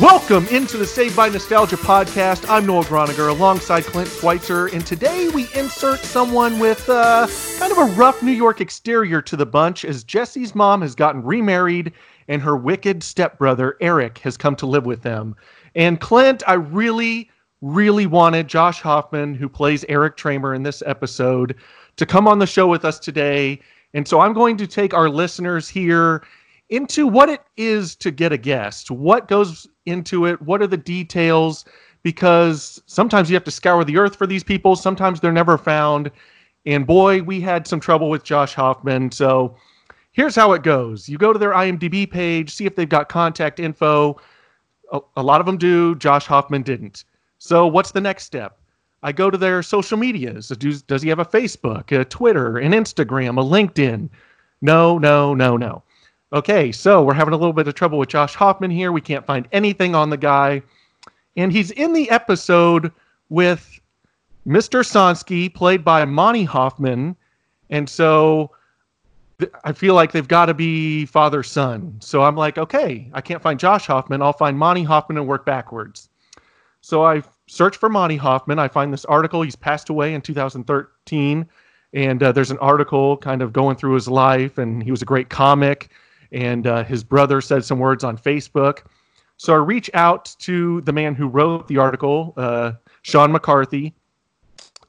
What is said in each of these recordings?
Welcome into the Saved by Nostalgia podcast. I'm Noel Groniger alongside Clint Schweitzer, and today we insert someone with uh, kind of a rough New York exterior to the bunch as Jesse's mom has gotten remarried and her wicked stepbrother Eric has come to live with them. And Clint, I really, really wanted Josh Hoffman, who plays Eric Tramer in this episode, to come on the show with us today. And so I'm going to take our listeners here into what it is to get a guest. What goes into it? What are the details? Because sometimes you have to scour the earth for these people, sometimes they're never found. And boy, we had some trouble with Josh Hoffman. So here's how it goes you go to their IMDb page, see if they've got contact info. A, a lot of them do. Josh Hoffman didn't. So what's the next step? I go to their social medias. Does, does he have a Facebook, a Twitter, an Instagram, a LinkedIn? No, no, no, no. Okay, so we're having a little bit of trouble with Josh Hoffman here. We can't find anything on the guy. And he's in the episode with Mr. Sonsky, played by Monty Hoffman. And so th- I feel like they've got to be father son. So I'm like, okay, I can't find Josh Hoffman. I'll find Monty Hoffman and work backwards. So I search for Monty Hoffman. I find this article. He's passed away in 2013. And uh, there's an article kind of going through his life, and he was a great comic and uh, his brother said some words on Facebook. So I reach out to the man who wrote the article, uh, Sean McCarthy,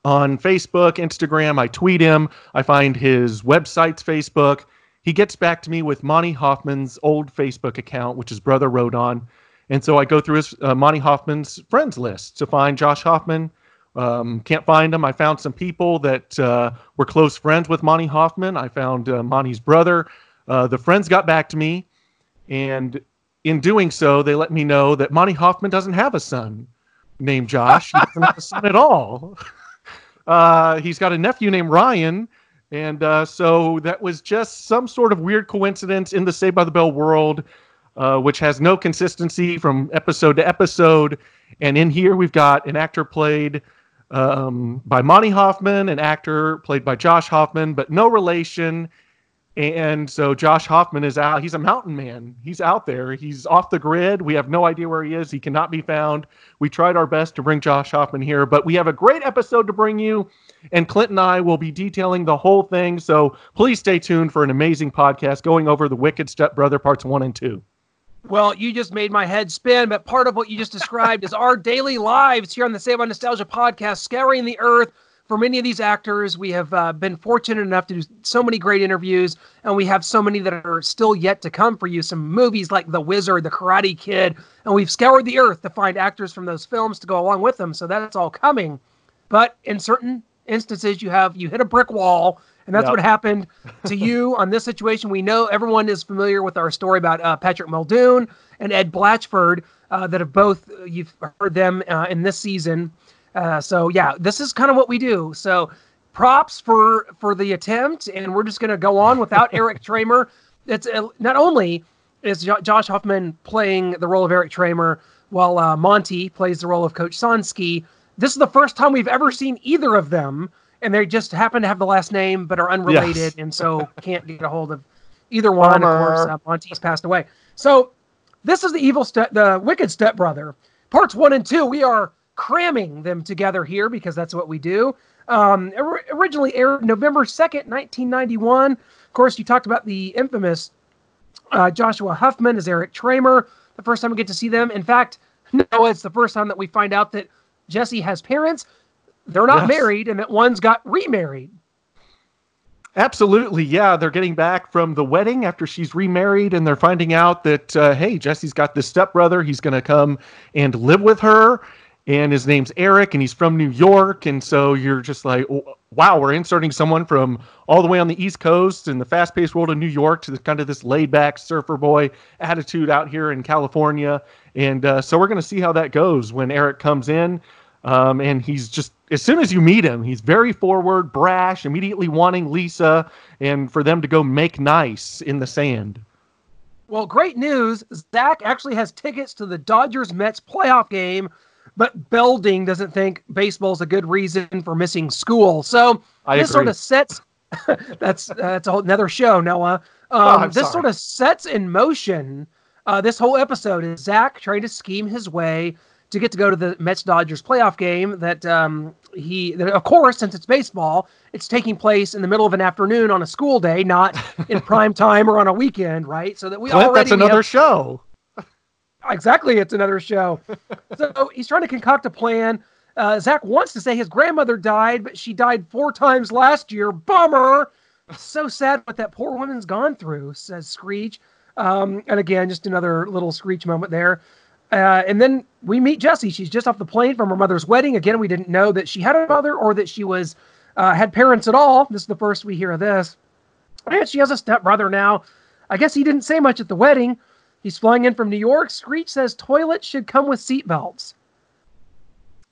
on Facebook, Instagram. I tweet him. I find his website's Facebook. He gets back to me with Monty Hoffman's old Facebook account, which his brother wrote on. And so I go through his uh, Monty Hoffman's friends list to find Josh Hoffman. Um, can't find him. I found some people that uh, were close friends with Monty Hoffman. I found uh, Monty's brother. Uh, the friends got back to me, and in doing so, they let me know that Monty Hoffman doesn't have a son named Josh. He doesn't have a son at all. Uh, he's got a nephew named Ryan. And uh, so that was just some sort of weird coincidence in the Saved by the Bell world, uh, which has no consistency from episode to episode. And in here, we've got an actor played um, by Monty Hoffman, an actor played by Josh Hoffman, but no relation. And so Josh Hoffman is out. He's a mountain man. He's out there. He's off the grid. We have no idea where he is. He cannot be found. We tried our best to bring Josh Hoffman here, but we have a great episode to bring you. And Clint and I will be detailing the whole thing. So please stay tuned for an amazing podcast going over the Wicked Stepbrother parts one and two. Well, you just made my head spin, but part of what you just described is our daily lives here on the Save on Nostalgia podcast, scouring the earth for many of these actors, we have uh, been fortunate enough to do so many great interviews, and we have so many that are still yet to come for you. Some movies like The Wizard, The Karate Kid, and we've scoured the earth to find actors from those films to go along with them. So that's all coming. But in certain instances, you have you hit a brick wall, and that's yep. what happened to you on this situation. We know everyone is familiar with our story about uh, Patrick Muldoon and Ed Blatchford uh, that have both you've heard them uh, in this season. Uh, so yeah, this is kind of what we do. So props for for the attempt, and we're just going to go on without Eric Tramer. It's uh, not only is jo- Josh Hoffman playing the role of Eric Tramer, while uh, Monty plays the role of Coach Sonsky. This is the first time we've ever seen either of them, and they just happen to have the last name but are unrelated, yes. and so can't get a hold of either one. Of course, uh, Monty's passed away. So this is the evil step, the wicked stepbrother. Parts one and two. We are cramming them together here because that's what we do. Um, originally aired November 2nd, 1991. Of course, you talked about the infamous uh, Joshua Hoffman as Eric Tramer. The first time we get to see them. In fact, no, it's the first time that we find out that Jesse has parents. They're not yes. married, and that one's got remarried. Absolutely, yeah. They're getting back from the wedding after she's remarried, and they're finding out that uh, hey, Jesse's got this stepbrother. He's going to come and live with her, and his name's Eric, and he's from New York, and so you're just like, wow, we're inserting someone from all the way on the East Coast in the fast-paced world of New York to kind of this laid-back surfer boy attitude out here in California, and uh, so we're going to see how that goes when Eric comes in, um, and he's just as soon as you meet him, he's very forward, brash, immediately wanting Lisa, and for them to go make nice in the sand. Well, great news! Zach actually has tickets to the Dodgers Mets playoff game but Belding doesn't think baseball is a good reason for missing school. So I this agree. sort of sets that's that's a whole another show, Noah. Um, oh, this sorry. sort of sets in motion Uh, this whole episode is Zach trying to scheme his way to get to go to the Mets Dodgers playoff game that um, he, that of course, since it's baseball, it's taking place in the middle of an afternoon on a school day, not in prime time or on a weekend, right? So that we Clint, already that's another have, show. Exactly it's another show. so he's trying to concoct a plan. Uh, Zach wants to say his grandmother died, but she died four times last year. Bummer. So sad what that poor woman's gone through, says Screech. Um, and again, just another little Screech moment there. Uh, and then we meet Jessie. She's just off the plane from her mother's wedding. Again, we didn't know that she had a mother or that she was uh, had parents at all. This is the first we hear of this. And she has a stepbrother now. I guess he didn't say much at the wedding. He's flying in from New York. Screech says toilets should come with seatbelts.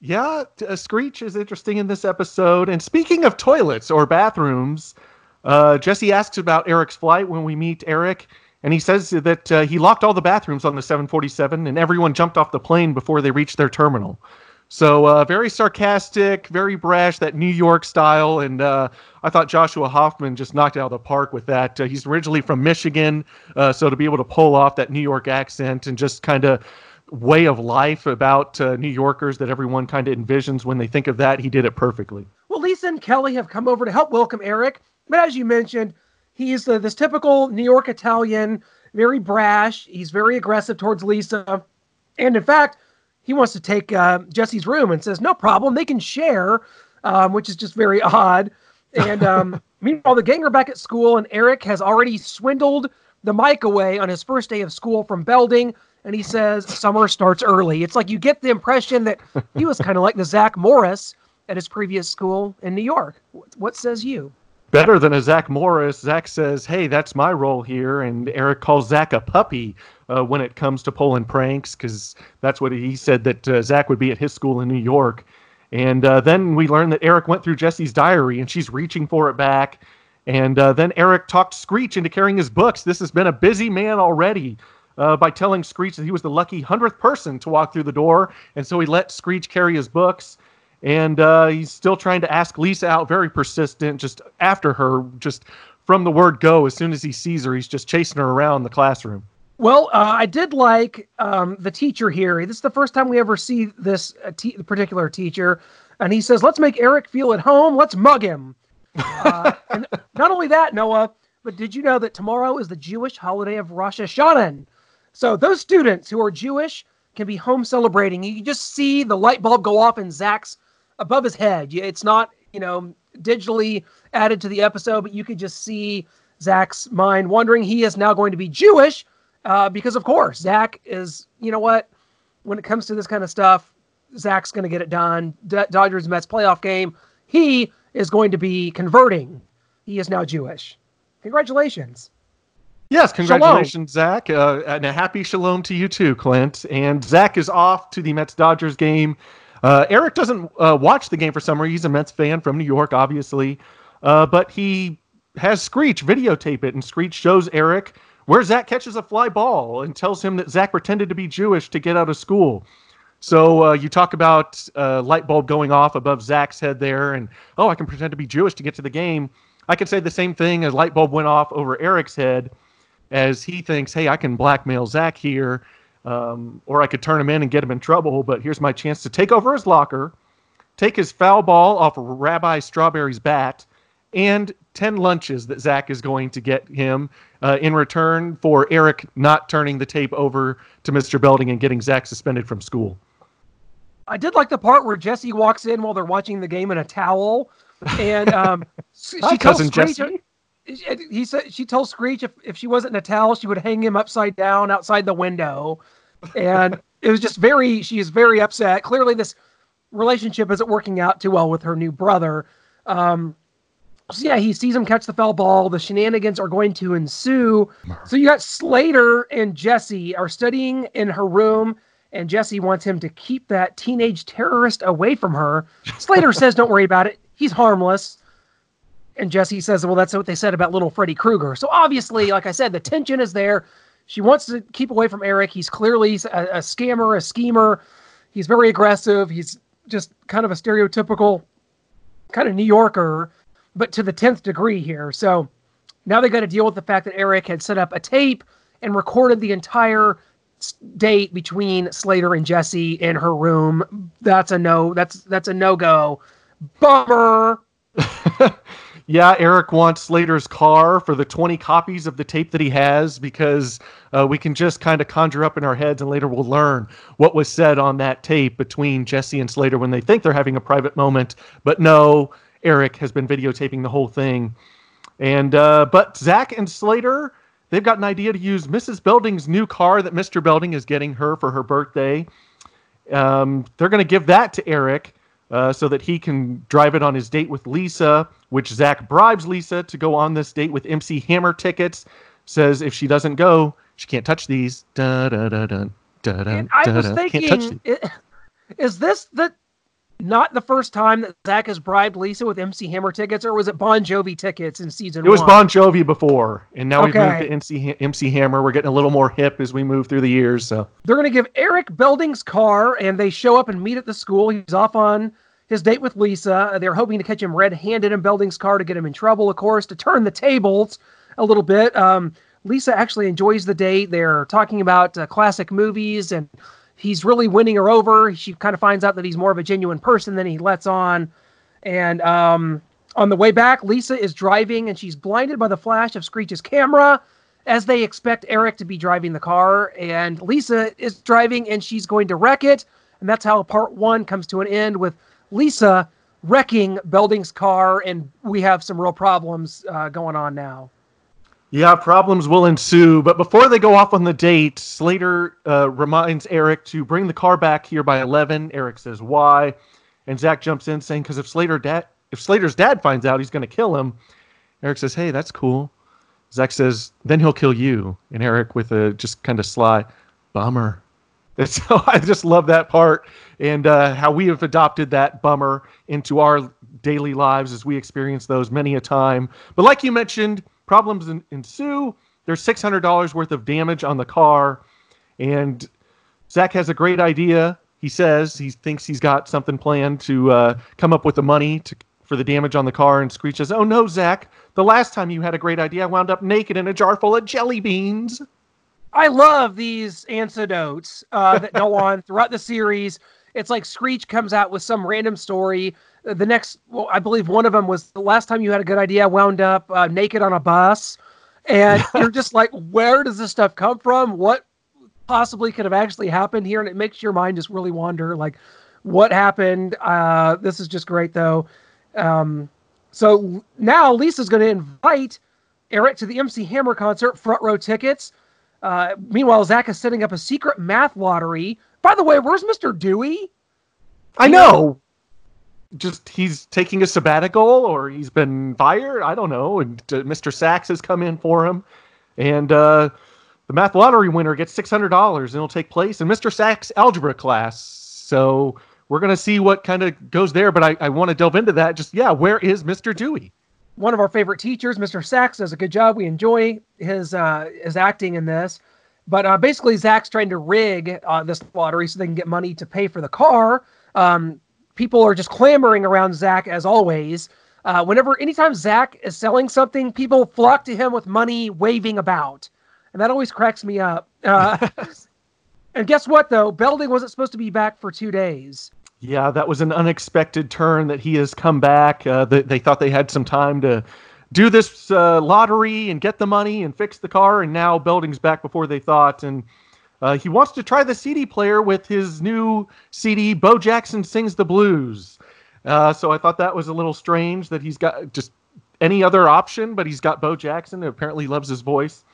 Yeah, uh, Screech is interesting in this episode. And speaking of toilets or bathrooms, uh, Jesse asks about Eric's flight when we meet Eric, and he says that uh, he locked all the bathrooms on the 747, and everyone jumped off the plane before they reached their terminal. So uh, very sarcastic, very brash, that New York style, and uh, I thought Joshua Hoffman just knocked out of the park with that. Uh, he's originally from Michigan, uh, so to be able to pull off that New York accent and just kind of way of life about uh, New Yorkers that everyone kind of envisions when they think of that, he did it perfectly. Well, Lisa and Kelly have come over to help welcome Eric, but as you mentioned, he's this typical New York Italian, very brash. He's very aggressive towards Lisa, and in fact he wants to take uh, Jesse's room and says, no problem, they can share, um, which is just very odd. And um, meanwhile, the gang are back at school, and Eric has already swindled the mic away on his first day of school from Belding. And he says, summer starts early. It's like you get the impression that he was kind of like the Zach Morris at his previous school in New York. What says you? Better than a Zach Morris. Zach says, "Hey, that's my role here," and Eric calls Zach a puppy uh, when it comes to pulling pranks because that's what he said that uh, Zach would be at his school in New York. And uh, then we learn that Eric went through Jesse's diary and she's reaching for it back. And uh, then Eric talked Screech into carrying his books. This has been a busy man already. Uh, by telling Screech that he was the lucky hundredth person to walk through the door, and so he let Screech carry his books and uh, he's still trying to ask Lisa out, very persistent, just after her, just from the word go. As soon as he sees her, he's just chasing her around the classroom. Well, uh, I did like um, the teacher here. This is the first time we ever see this uh, te- particular teacher, and he says, "Let's make Eric feel at home. Let's mug him." Uh, and not only that, Noah, but did you know that tomorrow is the Jewish holiday of Rosh Hashanah? So those students who are Jewish can be home celebrating. You can just see the light bulb go off in Zach's above his head. It's not, you know, digitally added to the episode, but you could just see Zach's mind wondering he is now going to be Jewish uh, because, of course, Zach is, you know what, when it comes to this kind of stuff, Zach's going to get it done. D- Dodgers Mets playoff game, he is going to be converting. He is now Jewish. Congratulations. Yes, congratulations, shalom. Zach. Uh, and a happy shalom to you too, Clint. And Zach is off to the Mets Dodgers game uh, Eric doesn't uh, watch the game for some reason. He's a Mets fan from New York, obviously, uh, but he has Screech videotape it, and Screech shows Eric where Zach catches a fly ball and tells him that Zach pretended to be Jewish to get out of school. So uh, you talk about uh, light bulb going off above Zach's head there, and oh, I can pretend to be Jewish to get to the game. I could say the same thing as light bulb went off over Eric's head, as he thinks, hey, I can blackmail Zach here um, or I could turn him in and get him in trouble. But here's my chance to take over his locker, take his foul ball off of Rabbi Strawberry's bat, and 10 lunches that Zach is going to get him uh, in return for Eric not turning the tape over to Mr. Belding and getting Zach suspended from school. I did like the part where Jesse walks in while they're watching the game in a towel, and um, she tells cousin Screech, Jesse. He said she told Screech if, if she wasn't towel, she would hang him upside down outside the window. And it was just very she is very upset. Clearly this relationship isn't working out too well with her new brother. Um so yeah he sees him catch the foul ball. The shenanigans are going to ensue. So you got slater and jesse are studying in her room and jesse wants him to keep that teenage terrorist away from her. Slater says don't worry about it. He's harmless and jesse says well that's what they said about little freddy krueger so obviously like i said the tension is there she wants to keep away from Eric. He's clearly a, a scammer, a schemer. He's very aggressive. He's just kind of a stereotypical kind of New Yorker, but to the 10th degree here. So now they got to deal with the fact that Eric had set up a tape and recorded the entire date between Slater and Jesse in her room. That's a no. That's that's a no go. Bummer. yeah, Eric wants Slater's car for the 20 copies of the tape that he has because uh, we can just kind of conjure up in our heads and later we'll learn what was said on that tape between Jesse and Slater when they think they're having a private moment. But no, Eric has been videotaping the whole thing. And uh, but Zach and Slater, they've got an idea to use Mrs. Belding's new car that Mr. Belding is getting her for her birthday. Um, they're going to give that to Eric uh, so that he can drive it on his date with Lisa, which Zach bribes Lisa to go on this date with MC Hammer tickets. Says if she doesn't go, she can't touch these. Da da da da da da. I was thinking, is this the not the first time that Zach has bribed Lisa with MC Hammer tickets, or was it Bon Jovi tickets in season? One? It was one? Bon Jovi before, and now okay. we've moved to MC MC Hammer. We're getting a little more hip as we move through the years. So they're going to give Eric Belding's car, and they show up and meet at the school. He's off on his date with Lisa. They're hoping to catch him red-handed in Belding's car to get him in trouble, of course, to turn the tables a little bit. Um, Lisa actually enjoys the date. They're talking about uh, classic movies and he's really winning her over. She kind of finds out that he's more of a genuine person than he lets on. And um, on the way back, Lisa is driving and she's blinded by the flash of Screech's camera as they expect Eric to be driving the car. And Lisa is driving and she's going to wreck it. And that's how part one comes to an end with Lisa wrecking Belding's car. And we have some real problems uh, going on now. Yeah, problems will ensue. But before they go off on the date, Slater uh, reminds Eric to bring the car back here by 11. Eric says, why? And Zach jumps in saying, because if, Slater dad, if Slater's dad finds out, he's going to kill him. Eric says, hey, that's cool. Zach says, then he'll kill you. And Eric, with a just kind of sly, bummer. And so I just love that part and uh, how we have adopted that bummer into our daily lives as we experience those many a time. But like you mentioned, Problems ensue. There's $600 worth of damage on the car. And Zach has a great idea. He says he thinks he's got something planned to uh, come up with the money to, for the damage on the car. And Screech says, Oh no, Zach, the last time you had a great idea, I wound up naked in a jar full of jelly beans. I love these anecdotes uh, that go on throughout the series. It's like Screech comes out with some random story the next, well, I believe one of them was the last time you had a good idea, wound up uh, naked on a bus, and you're just like, where does this stuff come from? What possibly could have actually happened here? And it makes your mind just really wander, like, what happened? Uh, this is just great, though. Um, so now Lisa's going to invite Eric to the MC Hammer concert, front row tickets. Uh, meanwhile, Zach is setting up a secret math lottery. By the way, where's Mr. Dewey? I know just he's taking a sabbatical or he's been fired. I don't know. And uh, Mr. Sachs has come in for him, and uh, the math lottery winner gets six hundred dollars, and it'll take place in Mr. Sachs' algebra class. So we're gonna see what kind of goes there. But I, I want to delve into that. Just yeah, where is Mr. Dewey? One of our favorite teachers, Mr. Sachs, does a good job. We enjoy his uh, his acting in this. But uh, basically, Zach's trying to rig uh, this lottery so they can get money to pay for the car. Um, people are just clamoring around Zach as always. Uh, whenever, anytime Zach is selling something, people flock to him with money waving about, and that always cracks me up. Uh, and guess what, though? Belding wasn't supposed to be back for two days. Yeah, that was an unexpected turn that he has come back. Uh, they, they thought they had some time to do this uh, lottery and get the money and fix the car, and now Belding's back before they thought. And uh, he wants to try the CD player with his new CD, Bo Jackson Sings the Blues. Uh, so I thought that was a little strange that he's got just any other option, but he's got Bo Jackson, who apparently loves his voice.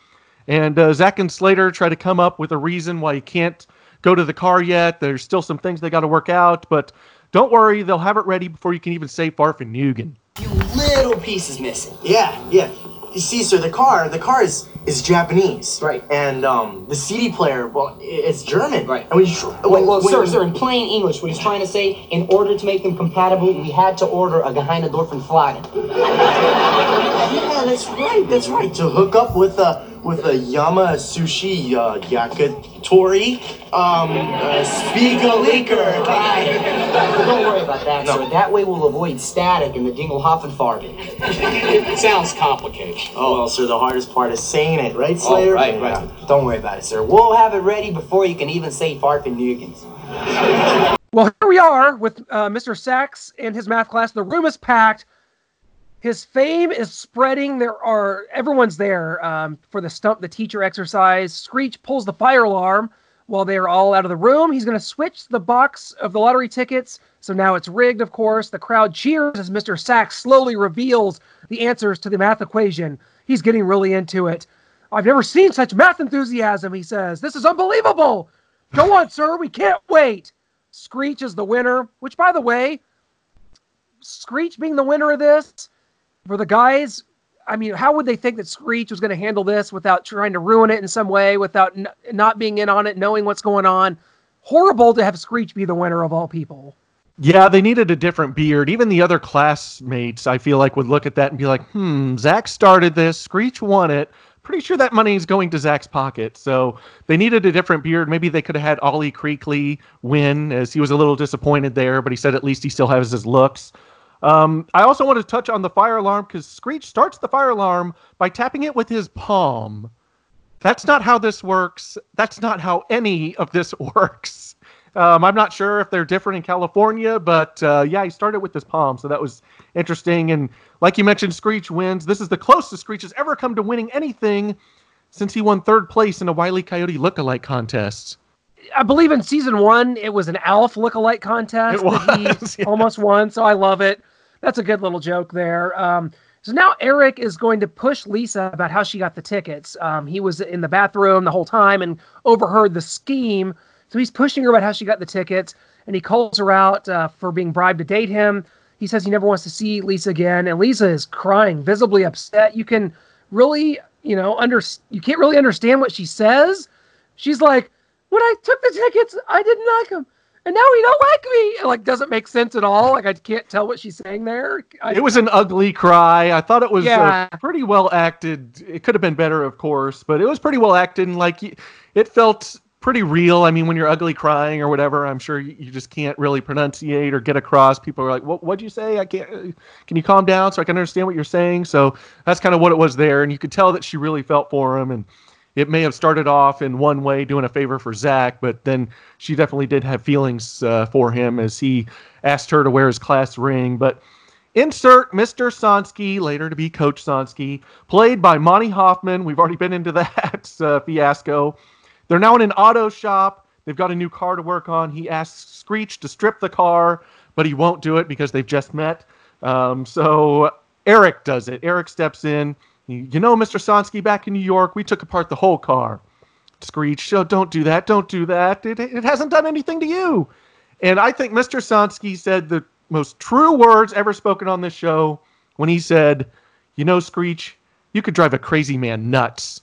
And uh, Zach and Slater try to come up with a reason why he can't go to the car yet. There's still some things they got to work out, but don't worry, they'll have it ready before you can even say Farfanugan. You little piece is missing. Yeah, yeah. You see, sir, the car, the car is is Japanese. Right. And um, the CD player, well, it's German. Right. And when you, when, well, when, sir, sir, in plain English, what he's trying to say, in order to make them compatible, we had to order a Geheimdorfen Flaggen. yeah, that's right. That's right. To hook up with a with a Yama Sushi uh, Yakitori. Um, uh, speak a leaker. But don't worry about that, No. sir. That way we'll avoid static in the Dinglehoffenfarben. It sounds complicated. Oh, well, sir, the hardest part is saying it, right, Slater? right, Yeah, right. Don't worry about it, sir. We'll have it ready before you can even say Farfenugans. Well, here we are with uh, Mr. Sachs and his math class. The room is packed. His fame is spreading. There are everyone's there um, for the stump the teacher exercise. Screech pulls the fire alarm while they are all out of the room. He's going to switch the box of the lottery tickets. So now it's rigged, of course. The crowd cheers as Mr. Sachs slowly reveals the answers to the math equation. He's getting really into it. I've never seen such math enthusiasm, he says. This is unbelievable. Go on, sir. We can't wait. Screech is the winner, which, by the way, Screech being the winner of this, for the guys, I mean, how would they think that Screech was going to handle this without trying to ruin it in some way, without n- not being in on it, knowing what's going on? Horrible to have Screech be the winner of all people. Yeah, they needed a different beard. Even the other classmates, I feel like, would look at that and be like, hmm, Zach started this, Screech won it. Pretty sure that money is going to Zach's pocket. So they needed a different beard. Maybe they could have had Ollie Creakley win, as he was a little disappointed there, but he said at least he still has his looks. Um, I also want to touch on the fire alarm because Screech starts the fire alarm by tapping it with his palm. That's not how this works. That's not how any of this works. Um, I'm not sure if they're different in California, but uh, yeah, he started with his palm, so that was interesting. And like you mentioned, Screech wins. This is the closest Screech has ever come to winning anything since he won third place in a Wile E. Coyote lookalike contest. I believe in season one, it was an Alf lookalike contest was, he yeah. almost won. So I love it. That's a good little joke there. Um, so now Eric is going to push Lisa about how she got the tickets. Um, he was in the bathroom the whole time and overheard the scheme. So he's pushing her about how she got the tickets, and he calls her out uh, for being bribed to date him. He says he never wants to see Lisa again, and Lisa is crying, visibly upset. You can really, you know, under you can't really understand what she says. She's like, when I took the tickets, I didn't like them, and now he don't like me. It, like doesn't make sense at all. Like I can't tell what she's saying there. I, It was an ugly cry. I thought it was Yeah. uh, pretty well acted. It could have been better, of course, but it was pretty well acted. And like, it felt pretty real. I mean, when you're ugly crying or whatever, I'm sure you, you just can't really pronunciate or get across. People are like, "What? What'd you say? I can't. uh, Can you calm down so I can understand what you're saying?" So that's kind of what it was there, and you could tell that she really felt for him and. It may have started off in one way, doing a favor for Zach, but then she definitely did have feelings uh, for him as he asked her to wear his class ring. But Insert Mr. Sonsky, later to be Coach Sonsky, played by Monty Hoffman. We've already been into that uh, fiasco. They're now in an auto shop. They've got a new car to work on. He asks Screech to strip the car, but he won't do it because they've just met. Um, so Eric does it. Eric steps in. You know, Mr. Sonsky, back in New York, we took apart the whole car. Screech, oh, don't do that. Don't do that. It, it hasn't done anything to you. And I think Mr. Sonsky said the most true words ever spoken on this show when he said, You know, Screech, you could drive a crazy man nuts.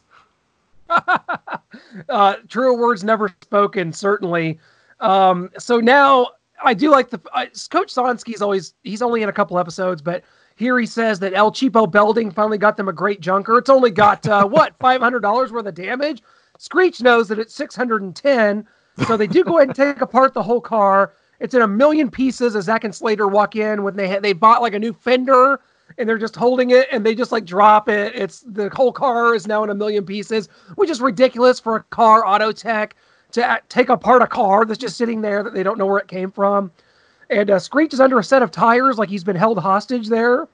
uh, truer words never spoken, certainly. Um, so now I do like the uh, Coach Sonsky's always he's only in a couple episodes, but here he says that El Cheapo Belding finally got them a great junker. It's only got uh, what five hundred dollars worth of damage. Screech knows that it's six hundred and ten, so they do go ahead and take apart the whole car. It's in a million pieces as Zach and Slater walk in when they ha- they bought like a new fender and they're just holding it and they just like drop it. It's the whole car is now in a million pieces, which is ridiculous for a car auto tech to a- take apart a car that's just sitting there that they don't know where it came from. And uh, Screech is under a set of tires like he's been held hostage there.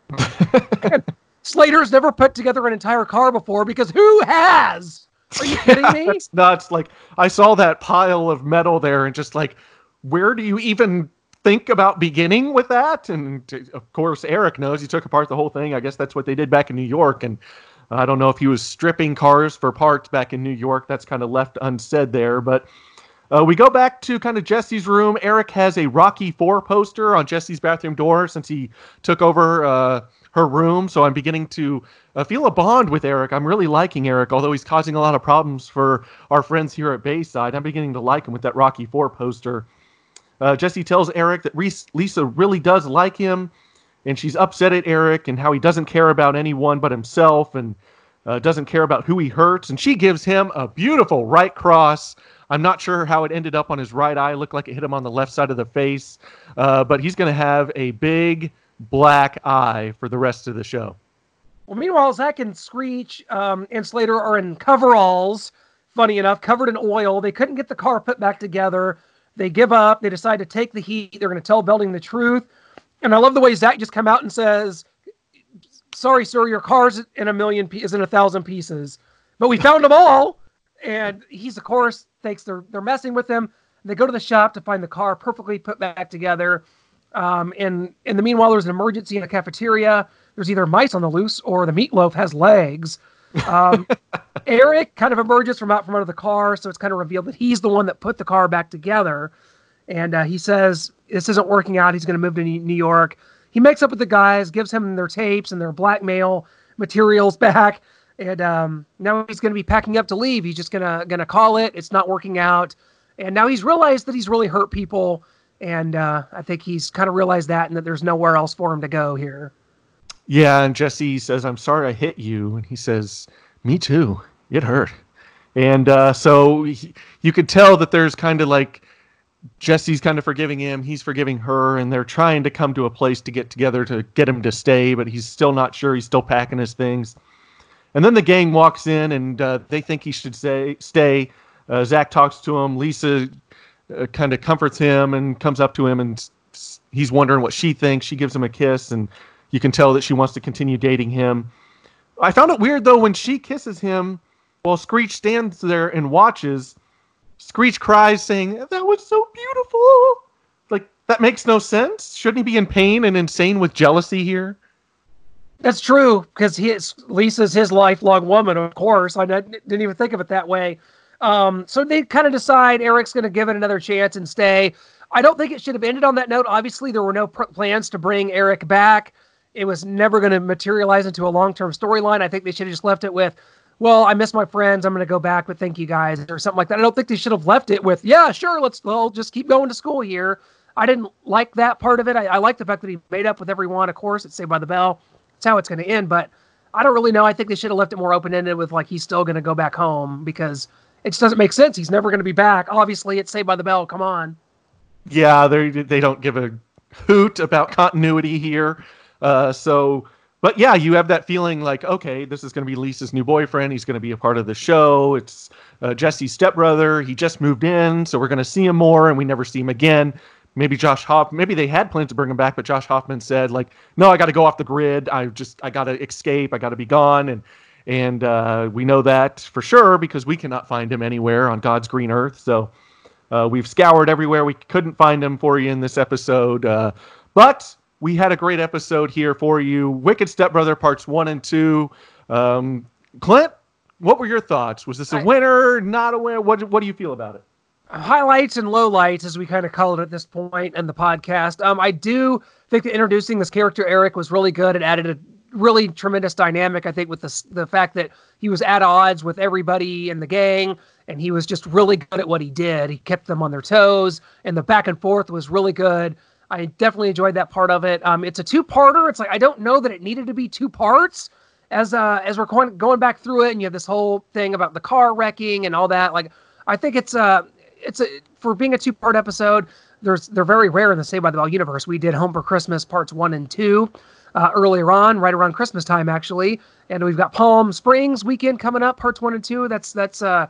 and Slater's never put together an entire car before because who has? Are you kidding me? That's nuts. Like, I saw that pile of metal there and just like, where do you even think about beginning with that? And of course, Eric knows he took apart the whole thing. I guess that's what they did back in New York. And I don't know if he was stripping cars for parts back in New York. That's kind of left unsaid there. But uh, we go back to kind of Jesse's room. Eric has a Rocky Four poster on Jesse's bathroom door since he took over uh, her room. So I'm beginning to uh, feel a bond with Eric. I'm really liking Eric, although he's causing a lot of problems for our friends here at Bayside. I'm beginning to like him with that Rocky Four poster. Uh, Jesse tells Eric that Reese, Lisa really does like him, and she's upset at Eric and how he doesn't care about anyone but himself. And uh, doesn't care about who he hurts, and she gives him a beautiful right cross. I'm not sure how it ended up on his right eye. It looked like it hit him on the left side of the face, uh, but he's going to have a big black eye for the rest of the show. Well, meanwhile, Zach and Screech um, and Slater are in coveralls. Funny enough, covered in oil. They couldn't get the car put back together. They give up. They decide to take the heat. They're going to tell Belding the truth. And I love the way Zach just come out and says, "Sorry, sir, your car's in a million is in a thousand pieces, but we found them all." And he's, of course, thinks they're they're messing with him. They go to the shop to find the car perfectly put back together. Um, and in the meanwhile, there's an emergency in the cafeteria. There's either mice on the loose or the meatloaf has legs. Um, Eric kind of emerges from out from under the car, so it's kind of revealed that he's the one that put the car back together. And uh, he says this isn't working out. He's going to move to New York. He makes up with the guys, gives him their tapes and their blackmail materials back, and um, now he's going to be packing up to leave. He's just gonna gonna call it. It's not working out, and now he's realized that he's really hurt people, and uh, I think he's kind of realized that, and that there's nowhere else for him to go here. Yeah, and Jesse says, "I'm sorry I hit you," and he says, "Me too. It hurt." And uh, so he, you could tell that there's kind of like Jesse's kind of forgiving him, he's forgiving her, and they're trying to come to a place to get together to get him to stay, but he's still not sure. He's still packing his things. And then the gang walks in, and uh, they think he should say, stay. Uh, Zach talks to him. Lisa uh, kind of comforts him and comes up to him, and he's wondering what she thinks. She gives him a kiss, and you can tell that she wants to continue dating him. I found it weird though when she kisses him while Screech stands there and watches. Screech cries, saying, That was so beautiful. Like, that makes no sense. Shouldn't he be in pain and insane with jealousy here? That's true, because his Lisa's his lifelong woman, of course. I didn't even think of it that way. Um, so they kind of decide Eric's going to give it another chance and stay. I don't think it should have ended on that note. Obviously, there were no pr- plans to bring Eric back. It was never going to materialize into a long term storyline. I think they should have just left it with well, I miss my friends. I'm going to go back, but thank you guys, or something like that. I don't think they should have left it with, yeah, sure, let's well just keep going to school here. I didn't like that part of it. I, I like the fact that he made up with everyone. Of course, it's Saved by the Bell. It's how it's going to end, but I don't really know. I think they should have left it more open ended with like he's still going to go back home because it just doesn't make sense. He's never going to be back. Obviously, it's Saved by the Bell. Come on. Yeah, they they don't give a hoot about continuity here. Uh, so but yeah, you have that feeling like, okay, this is going to be Lisa's new boyfriend. He's going to be a part of the show. It's uh, Jesse's stepbrother. He just moved in, so we're going to see him more, and we never see him again. Maybe Josh Hoff. Maybe they had plans to bring him back, but Josh Hoffman said, like, no, I got to go off the grid. I just, I got to escape. I got to be gone, and and uh, we know that for sure because we cannot find him anywhere on God's green earth. So uh, we've scoured everywhere. We couldn't find him for you in this episode, uh, but we had a great episode here for you. Wicked Stepbrother parts one and two. Um, Clint, what were your thoughts? Was this a winner? Not a winner? What What do you feel about it? Highlights and lowlights, as we kind of call it at this point in the podcast. Um, I do think that introducing this character Eric was really good. It added a really tremendous dynamic. I think with the the fact that he was at odds with everybody in the gang, and he was just really good at what he did. He kept them on their toes, and the back and forth was really good. I definitely enjoyed that part of it. Um, it's a two-parter. It's like I don't know that it needed to be two parts. As uh, as we're going going back through it, and you have this whole thing about the car wrecking and all that. Like, I think it's uh it's a for being a two-part episode. There's they're very rare in the Saved by the Bell universe. We did Home for Christmas parts one and two uh, earlier on, right around Christmas time actually, and we've got Palm Springs weekend coming up, parts one and two. That's that's uh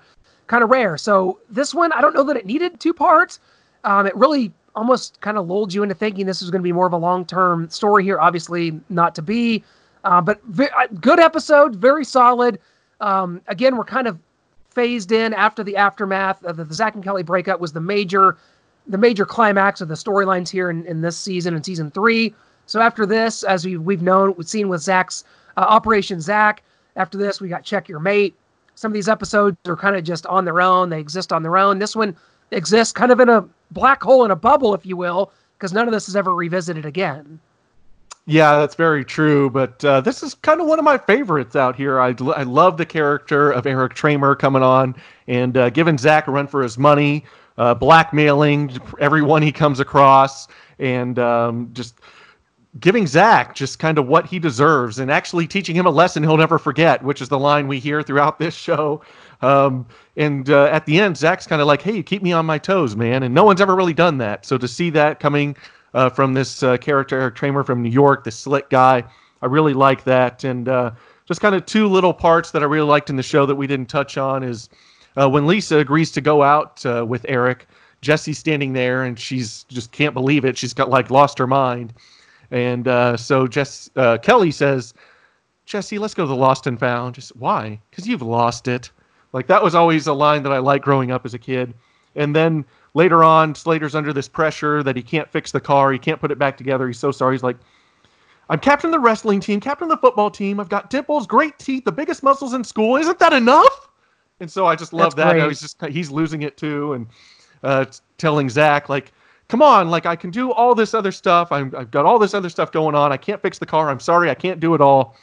kind of rare. So this one, I don't know that it needed two parts. Um, it really almost kind of lulled you into thinking this was going to be more of a long term story here. Obviously, not to be, uh, but v- uh, good episode, very solid. Um, again, we're kind of phased in after the aftermath of the, the Zach and Kelly breakup was the major, the major climax of the storylines here in, in this season and season three. So after this, as we, we've known, we've seen with Zach's uh, Operation Zach. After this, we got Check Your Mate. Some of these episodes are kind of just on their own. They exist on their own. This one exists kind of in a black hole in a bubble, if you will, because none of this is ever revisited again. Yeah, that's very true. But uh, this is kind of one of my favorites out here. I, I love the character of Eric Tramer coming on and uh, giving Zach a run for his money, uh, blackmailing everyone he comes across, and um, just giving Zach just kind of what he deserves and actually teaching him a lesson he'll never forget, which is the line we hear throughout this show. Um, and uh, at the end, Zach's kind of like, "Hey, keep me on my toes, man," and no one's ever really done that. So to see that coming uh, from this uh, character, Eric Tramer from New York, the slick guy, I really like that. And uh, just kind of two little parts that I really liked in the show that we didn't touch on is uh, when Lisa agrees to go out uh, with Eric. Jesse's standing there and she's just can't believe it. She's got like lost her mind. And so Jess Kelly says, Jesse, let's go to the lost and found. Just why? Because you've lost it. Like that was always a line that I liked growing up as a kid. And then later on, Slater's under this pressure that he can't fix the car, he can't put it back together. He's so sorry. He's like, I'm captain of the wrestling team, captain of the football team. I've got dimples, great teeth, the biggest muscles in school. Isn't that enough? And so I just love That's that. He's just he's losing it too, and uh, telling Zach like, "Come on, like I can do all this other stuff. i I've got all this other stuff going on. I can't fix the car. I'm sorry, I can't do it all."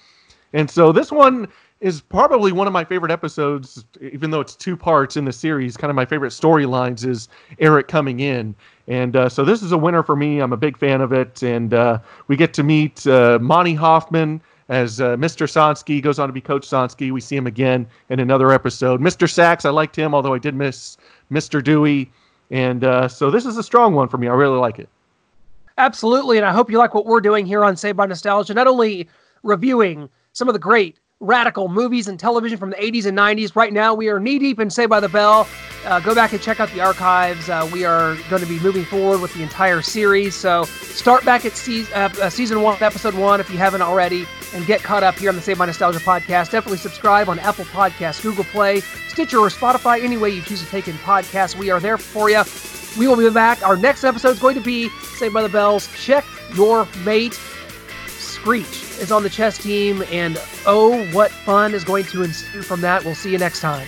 And so this one is probably one of my favorite episodes, even though it's two parts in the series. Kind of my favorite storylines is Eric coming in. And uh, so this is a winner for me. I'm a big fan of it. And uh, we get to meet uh, Monty Hoffman as uh, Mr. Sonsky goes on to be Coach Sonsky. We see him again in another episode. Mr. Sax, I liked him, although I did miss Mr. Dewey. And uh, so this is a strong one for me. I really like it. Absolutely. And I hope you like what we're doing here on Saved by Nostalgia, not only reviewing some of the great radical movies and television from the 80s and 90s. Right now, we are knee deep in Saved by the Bell. Uh, go back and check out the archives. Uh, we are going to be moving forward with the entire series. So start back at season, uh, uh, season one, episode one, if you haven't already, and get caught up here on the Saved by Nostalgia podcast. Definitely subscribe on Apple Podcasts, Google Play, Stitcher, or Spotify. Any way you choose to take in podcasts, we are there for you. We will be back. Our next episode is going to be Saved by the Bells. Check your mate. Screech is on the chess team, and oh, what fun is going to ensue from that. We'll see you next time.